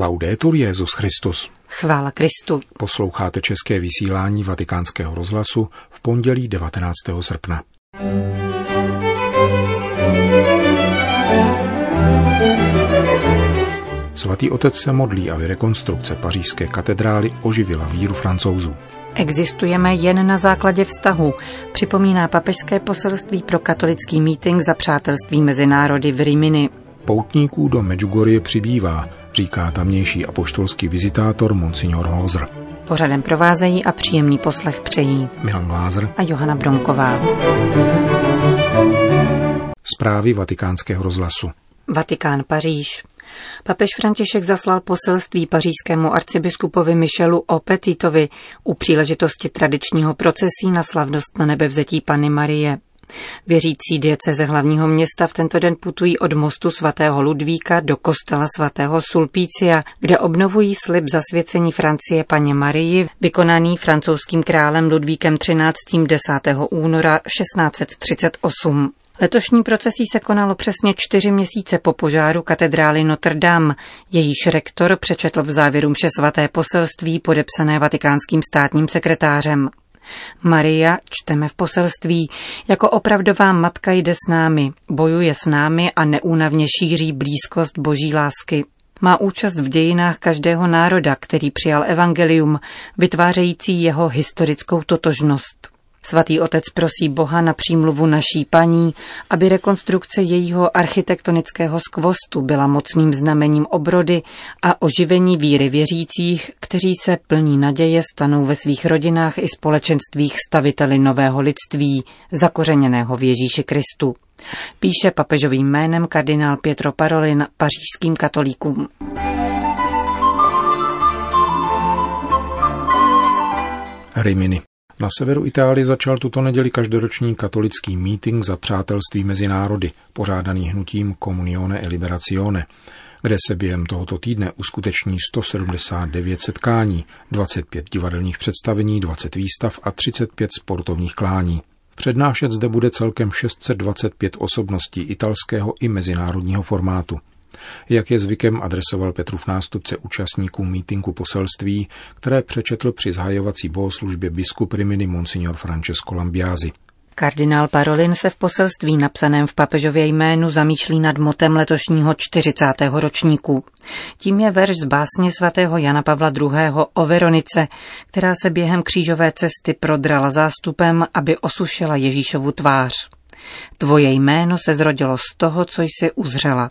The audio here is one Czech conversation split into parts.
Laudetur Jezus Christus. Chvála Kristu. Posloucháte české vysílání Vatikánského rozhlasu v pondělí 19. srpna. Svatý otec se modlí, aby rekonstrukce pařížské katedrály oživila víru francouzů. Existujeme jen na základě vztahu, připomíná papežské poselství pro katolický mítink za přátelství mezi národy v Rimini. Poutníků do Medjugorje přibývá, říká tamnější apoštolský vizitátor Monsignor Hozer. Pořadem provázejí a příjemný poslech přejí Milan Glázer a Johana Bronková. Zprávy vatikánského rozhlasu. Vatikán Paříž. Papež František zaslal poselství pařížskému arcibiskupovi Michelu Opetitovi u příležitosti tradičního procesí na slavnost na nebevzetí Panny Marie. Věřící dieceze hlavního města v tento den putují od mostu svatého Ludvíka do kostela svatého Sulpícia, kde obnovují slib zasvěcení Francie paně Marii, vykonaný francouzským králem Ludvíkem XIII. 10. února 1638. Letošní procesí se konalo přesně čtyři měsíce po požáru katedrály Notre Dame. Jejíž rektor přečetl v závěru mše svaté poselství podepsané vatikánským státním sekretářem. Maria, čteme v poselství, jako opravdová matka jde s námi, bojuje s námi a neúnavně šíří blízkost boží lásky. Má účast v dějinách každého národa, který přijal evangelium, vytvářející jeho historickou totožnost. Svatý otec prosí Boha na přímluvu naší paní, aby rekonstrukce jejího architektonického skvostu byla mocným znamením obrody a oživení víry věřících, kteří se plní naděje stanou ve svých rodinách i společenstvích staviteli nového lidství, zakořeněného v Ježíši Kristu. Píše papežovým jménem kardinál Pietro Parolin pařížským katolíkům. Rimini. Na severu Itálie začal tuto neděli každoroční katolický meeting za přátelství mezi národy, pořádaný hnutím Comunione e Liberazione, kde se během tohoto týdne uskuteční 179 setkání, 25 divadelních představení, 20 výstav a 35 sportovních klání. Přednášet zde bude celkem 625 osobností italského i mezinárodního formátu. Jak je zvykem, adresoval Petrův nástupce účastníkům mítinku poselství, které přečetl při zhajovací bohoslužbě biskup Rimini Monsignor Francesco Lambiasi. Kardinál Parolin se v poselství napsaném v papežově jménu zamýšlí nad motem letošního 40. ročníku. Tím je verš z básně svatého Jana Pavla II. o Veronice, která se během křížové cesty prodrala zástupem, aby osušila Ježíšovu tvář. Tvoje jméno se zrodilo z toho, co jsi uzřela.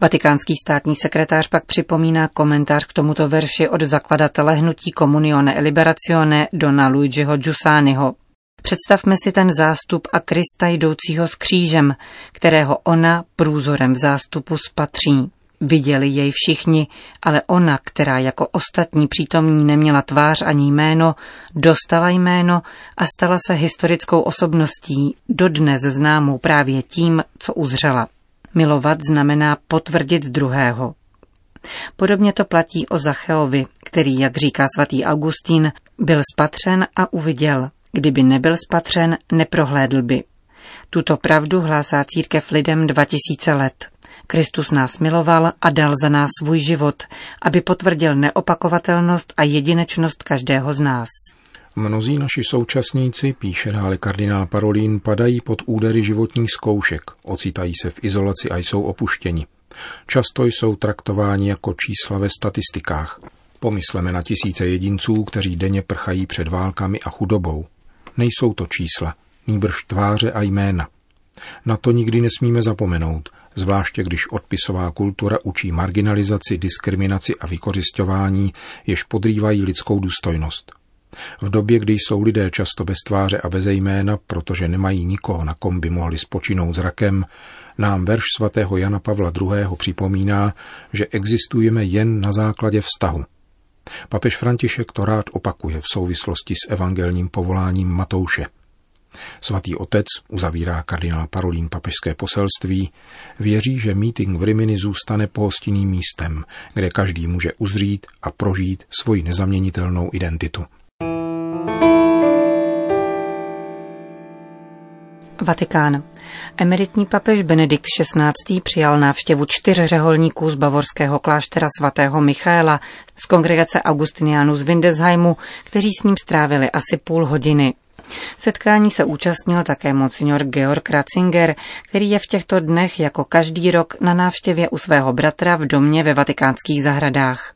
Vatikánský státní sekretář pak připomíná komentář k tomuto verši od zakladatele hnutí Comunione Liberazione Dona Luigiho Giussaniho. Představme si ten zástup a Krista jdoucího s křížem, kterého ona průzorem v zástupu spatří. Viděli jej všichni, ale ona, která jako ostatní přítomní neměla tvář ani jméno, dostala jméno a stala se historickou osobností, dodnes známou právě tím, co uzřela. Milovat znamená potvrdit druhého. Podobně to platí o Zacheovi, který, jak říká svatý Augustín, byl spatřen a uviděl. Kdyby nebyl spatřen, neprohlédl by. Tuto pravdu hlásá církev lidem 2000 let. Kristus nás miloval a dal za nás svůj život, aby potvrdil neopakovatelnost a jedinečnost každého z nás. Mnozí naši současníci, píše dále kardinál Parolín, padají pod údery životních zkoušek, ocitají se v izolaci a jsou opuštěni. Často jsou traktováni jako čísla ve statistikách. Pomysleme na tisíce jedinců, kteří denně prchají před válkami a chudobou. Nejsou to čísla, nýbrž tváře a jména. Na to nikdy nesmíme zapomenout, zvláště když odpisová kultura učí marginalizaci, diskriminaci a vykořišťování, jež podrývají lidskou důstojnost. V době, kdy jsou lidé často bez tváře a bez jména, protože nemají nikoho, na kom by mohli spočinout zrakem, nám verš svatého Jana Pavla II. připomíná, že existujeme jen na základě vztahu. Papež František to rád opakuje v souvislosti s evangelním povoláním Matouše. Svatý otec, uzavírá kardinál Parolín papežské poselství, věří, že meeting v Rimini zůstane pohostinným místem, kde každý může uzřít a prožít svoji nezaměnitelnou identitu. Vatikán. Emeritní papež Benedikt XVI. přijal návštěvu čtyř řeholníků z bavorského kláštera svatého Michaela z kongregace Augustinianů z Windesheimu, kteří s ním strávili asi půl hodiny. Setkání se účastnil také monsignor Georg Ratzinger, který je v těchto dnech jako každý rok na návštěvě u svého bratra v domě ve vatikánských zahradách.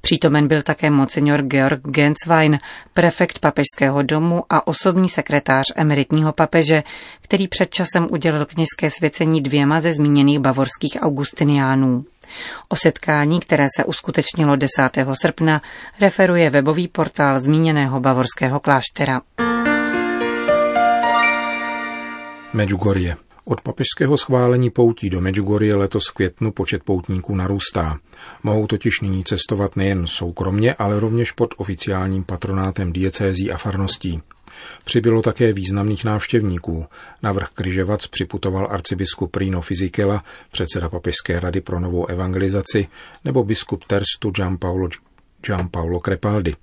Přítomen byl také monsignor Georg Genswein, prefekt papežského domu a osobní sekretář emeritního papeže, který před časem udělil kněžské svěcení dvěma ze zmíněných bavorských augustiniánů. O setkání, které se uskutečnilo 10. srpna, referuje webový portál zmíněného bavorského kláštera. Medjugorje. Od papežského schválení poutí do Medjugorje letos v květnu počet poutníků narůstá. Mohou totiž nyní cestovat nejen soukromně, ale rovněž pod oficiálním patronátem diecézí a farností. Přibylo také významných návštěvníků. Na vrch Kryževac připutoval arcibiskup Rino Fizikela, předseda Papežské rady pro novou evangelizaci, nebo biskup Terstu Gianpaolo, Gianpaolo Crepaldi.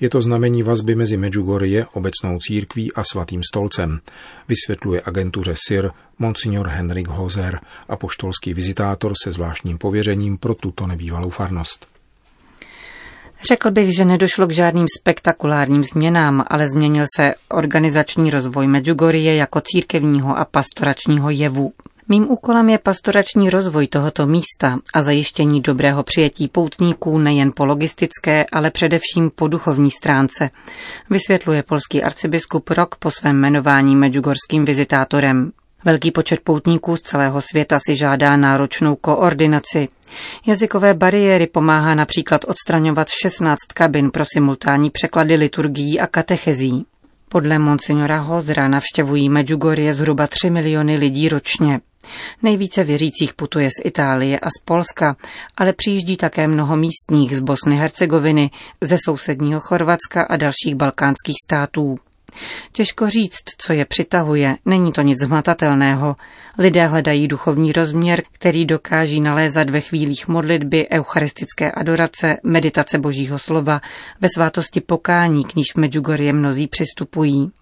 Je to znamení vazby mezi Medjugorje, obecnou církví a svatým stolcem, vysvětluje agentuře SIR monsignor Henrik Hozer, poštolský vizitátor se zvláštním pověřením pro tuto nebývalou farnost. Řekl bych, že nedošlo k žádným spektakulárním změnám, ale změnil se organizační rozvoj Medjugorje jako církevního a pastoračního jevu. Mým úkolem je pastorační rozvoj tohoto místa a zajištění dobrého přijetí poutníků nejen po logistické, ale především po duchovní stránce, vysvětluje polský arcibiskup rok po svém jmenování medjugorským vizitátorem. Velký počet poutníků z celého světa si žádá náročnou koordinaci. Jazykové bariéry pomáhá například odstraňovat 16 kabin pro simultánní překlady liturgií a katechezí. Podle monsignora Hozra navštěvují Medjugorje zhruba 3 miliony lidí ročně. Nejvíce věřících putuje z Itálie a z Polska, ale přijíždí také mnoho místních z Bosny Hercegoviny, ze sousedního Chorvatska a dalších balkánských států. Těžko říct, co je přitahuje, není to nic hmatatelného. Lidé hledají duchovní rozměr, který dokáží nalézat ve chvílích modlitby, eucharistické adorace, meditace božího slova, ve svátosti pokání, k níž v Medjugorje mnozí přistupují.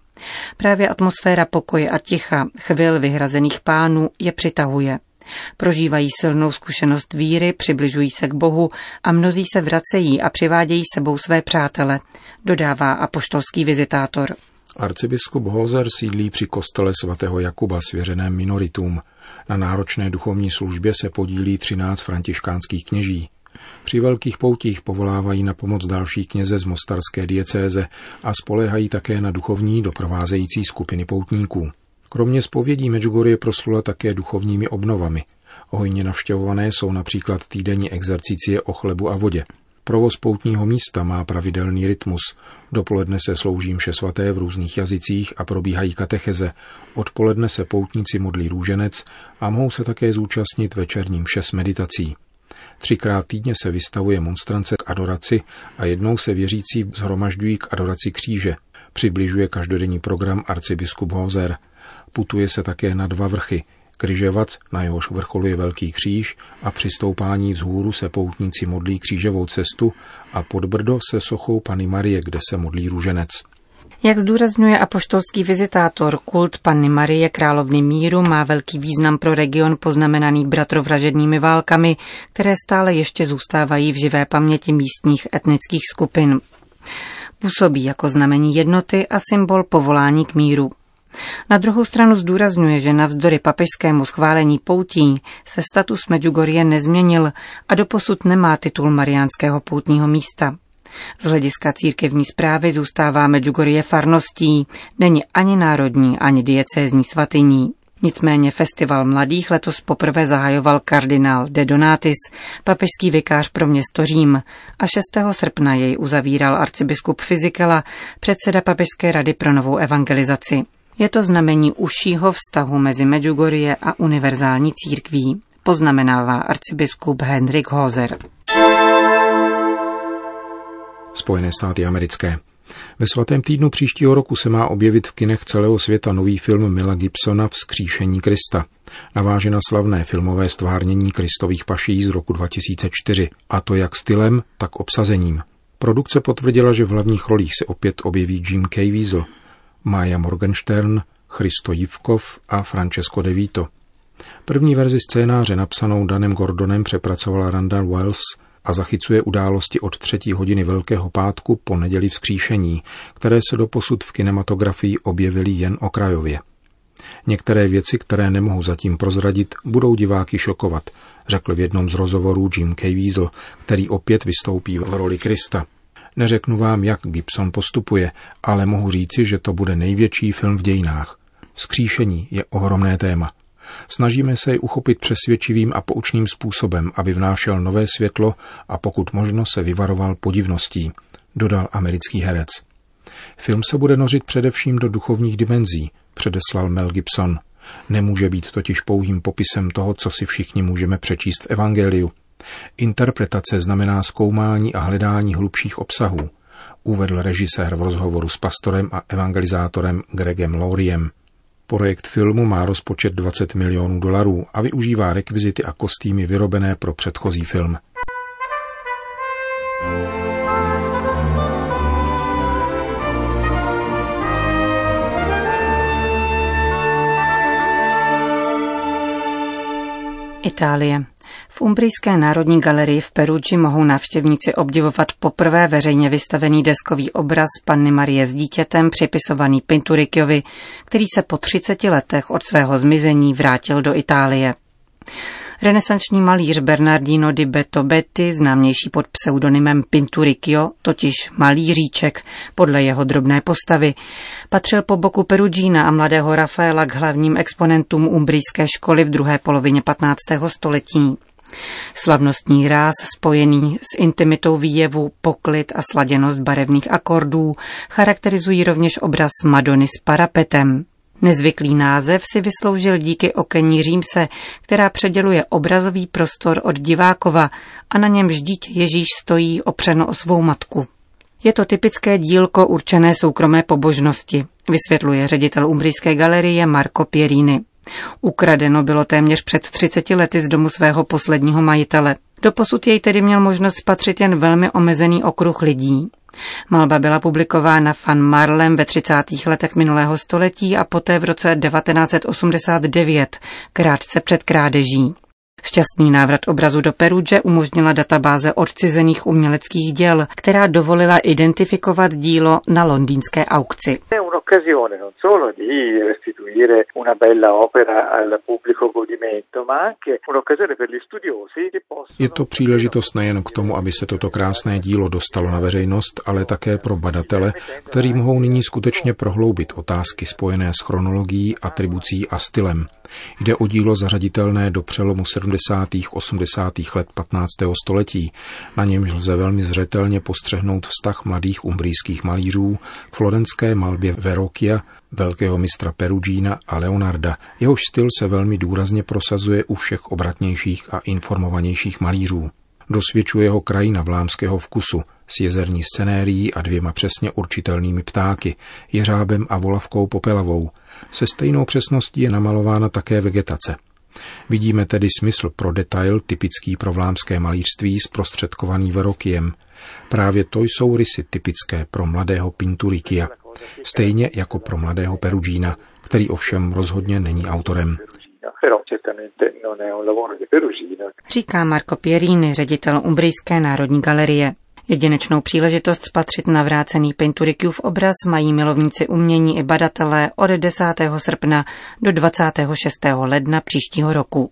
Právě atmosféra pokoje a ticha, chvil vyhrazených pánů je přitahuje. Prožívají silnou zkušenost víry, přibližují se k Bohu a mnozí se vracejí a přivádějí sebou své přátele, dodává apoštolský vizitátor. Arcibiskup Hozer sídlí při kostele svatého Jakuba svěřeném minoritům. Na náročné duchovní službě se podílí 13 františkánských kněží. Při velkých poutích povolávají na pomoc další kněze z mostarské diecéze a spolehají také na duchovní doprovázející skupiny poutníků. Kromě zpovědí Medjugorje proslula také duchovními obnovami. Hojně navštěvované jsou například týdenní exercicie o chlebu a vodě. Provoz poutního místa má pravidelný rytmus. Dopoledne se slouží mše svaté v různých jazycích a probíhají katecheze. Odpoledne se poutníci modlí růženec a mohou se také zúčastnit večerním mše s meditací. Třikrát týdně se vystavuje monstrance k adoraci a jednou se věřící zhromažďují k adoraci kříže. Přibližuje každodenní program arcibiskup Hozer. Putuje se také na dva vrchy. Kryževac, na jehož vrcholu je velký kříž a při stoupání vzhůru se poutníci modlí křížovou cestu a pod Brdo se sochou Pany Marie, kde se modlí růženec. Jak zdůrazňuje apoštolský vizitátor, kult Panny Marie Královny míru má velký význam pro region poznamenaný bratrovražednými válkami, které stále ještě zůstávají v živé paměti místních etnických skupin. Působí jako znamení jednoty a symbol povolání k míru. Na druhou stranu zdůrazňuje, že navzdory papežskému schválení poutí se status Medjugorje nezměnil a doposud nemá titul mariánského poutního místa. Z hlediska církevní zprávy zůstává Medjugorje farností, není ani národní, ani diecézní svatyní. Nicméně festival mladých letos poprvé zahajoval kardinál de Donatis, papežský vikář pro město Řím a 6. srpna jej uzavíral arcibiskup Fizikela, předseda papežské rady pro novou evangelizaci. Je to znamení užšího vztahu mezi Medjugorje a univerzální církví, poznamenává arcibiskup Henrik Hozer. Spojené státy americké. Ve svatém týdnu příštího roku se má objevit v kinech celého světa nový film Mila Gibsona Vzkříšení Krista. Naváže na slavné filmové stvárnění Kristových paší z roku 2004, a to jak stylem, tak obsazením. Produkce potvrdila, že v hlavních rolích se opět objeví Jim Caviezel, Maya Morgenstern, Christo Jivkov a Francesco De Vito. První verzi scénáře napsanou Danem Gordonem přepracovala Randall Wells a zachycuje události od třetí hodiny Velkého pátku po neděli vzkříšení, které se doposud v kinematografii objevily jen okrajově. Některé věci, které nemohu zatím prozradit, budou diváky šokovat, řekl v jednom z rozhovorů Jim K. Weasel, který opět vystoupí v roli Krista. Neřeknu vám, jak Gibson postupuje, ale mohu říci, že to bude největší film v dějinách. Skříšení je ohromné téma. Snažíme se jej uchopit přesvědčivým a poučným způsobem, aby vnášel nové světlo a pokud možno se vyvaroval podivností, dodal americký herec. Film se bude nořit především do duchovních dimenzí, předeslal Mel Gibson. Nemůže být totiž pouhým popisem toho, co si všichni můžeme přečíst v Evangeliu. Interpretace znamená zkoumání a hledání hlubších obsahů, uvedl režisér v rozhovoru s pastorem a evangelizátorem Gregem Lauriem. Projekt filmu má rozpočet 20 milionů dolarů a využívá rekvizity a kostýmy vyrobené pro předchozí film. Itálie. V Umbrijské národní galerii v Peruči mohou návštěvníci obdivovat poprvé veřejně vystavený deskový obraz Panny Marie s dítětem připisovaný Pinturikiovi, který se po 30 letech od svého zmizení vrátil do Itálie. Renesanční malíř Bernardino di Bettobetti, známější pod pseudonymem Pinturicchio, totiž malý říček podle jeho drobné postavy, patřil po boku Perugina a mladého Rafaela k hlavním exponentům umbrijské školy v druhé polovině 15. století. Slavnostní ráz spojený s intimitou výjevu, poklid a sladěnost barevných akordů charakterizují rovněž obraz Madony s parapetem. Nezvyklý název si vysloužil díky okení Římse, která předěluje obrazový prostor od divákova a na něm dítě Ježíš stojí opřeno o svou matku. Je to typické dílko určené soukromé pobožnosti, vysvětluje ředitel Umbrijské galerie Marco Pierini. Ukradeno bylo téměř před 30 lety z domu svého posledního majitele. Doposud jej tedy měl možnost spatřit jen velmi omezený okruh lidí. Malba byla publikována Fan Marlem ve 30. letech minulého století a poté v roce 1989, krátce před krádeží. Šťastný návrat obrazu do Perudže umožnila databáze odcizených uměleckých děl, která dovolila identifikovat dílo na londýnské aukci un'occasione non solo di restituire una bella opera al pubblico godimento, ma anche un'occasione per gli studiosi che possono... Je to příležitost nejen k tomu, aby se toto krásné dílo dostalo na veřejnost, ale také pro badatele, kteří mohou nyní skutečně prohloubit otázky spojené s chronologií, atribucí a stylem. Jde o dílo zařaditelné do přelomu 70. 80. let 15. století, na němž lze velmi zřetelně postřehnout vztah mladých umbrijských malířů k florenské malbě Verocchia, velkého mistra Perugina a Leonarda. Jehož styl se velmi důrazně prosazuje u všech obratnějších a informovanějších malířů. Dosvědčuje ho krajina vlámského vkusu s jezerní scenérií a dvěma přesně určitelnými ptáky, jeřábem a volavkou popelavou. Se stejnou přesností je namalována také vegetace. Vidíme tedy smysl pro detail typický pro vlámské malířství zprostředkovaný Verokiem. Právě to jsou rysy typické pro mladého Pinturikia, stejně jako pro mladého Perugina, který ovšem rozhodně není autorem. Říká Marco Pierini, ředitel Umbrijské národní galerie. Jedinečnou příležitost spatřit navrácený Pinturikiův obraz mají milovníci umění i badatelé od 10. srpna do 26. ledna příštího roku.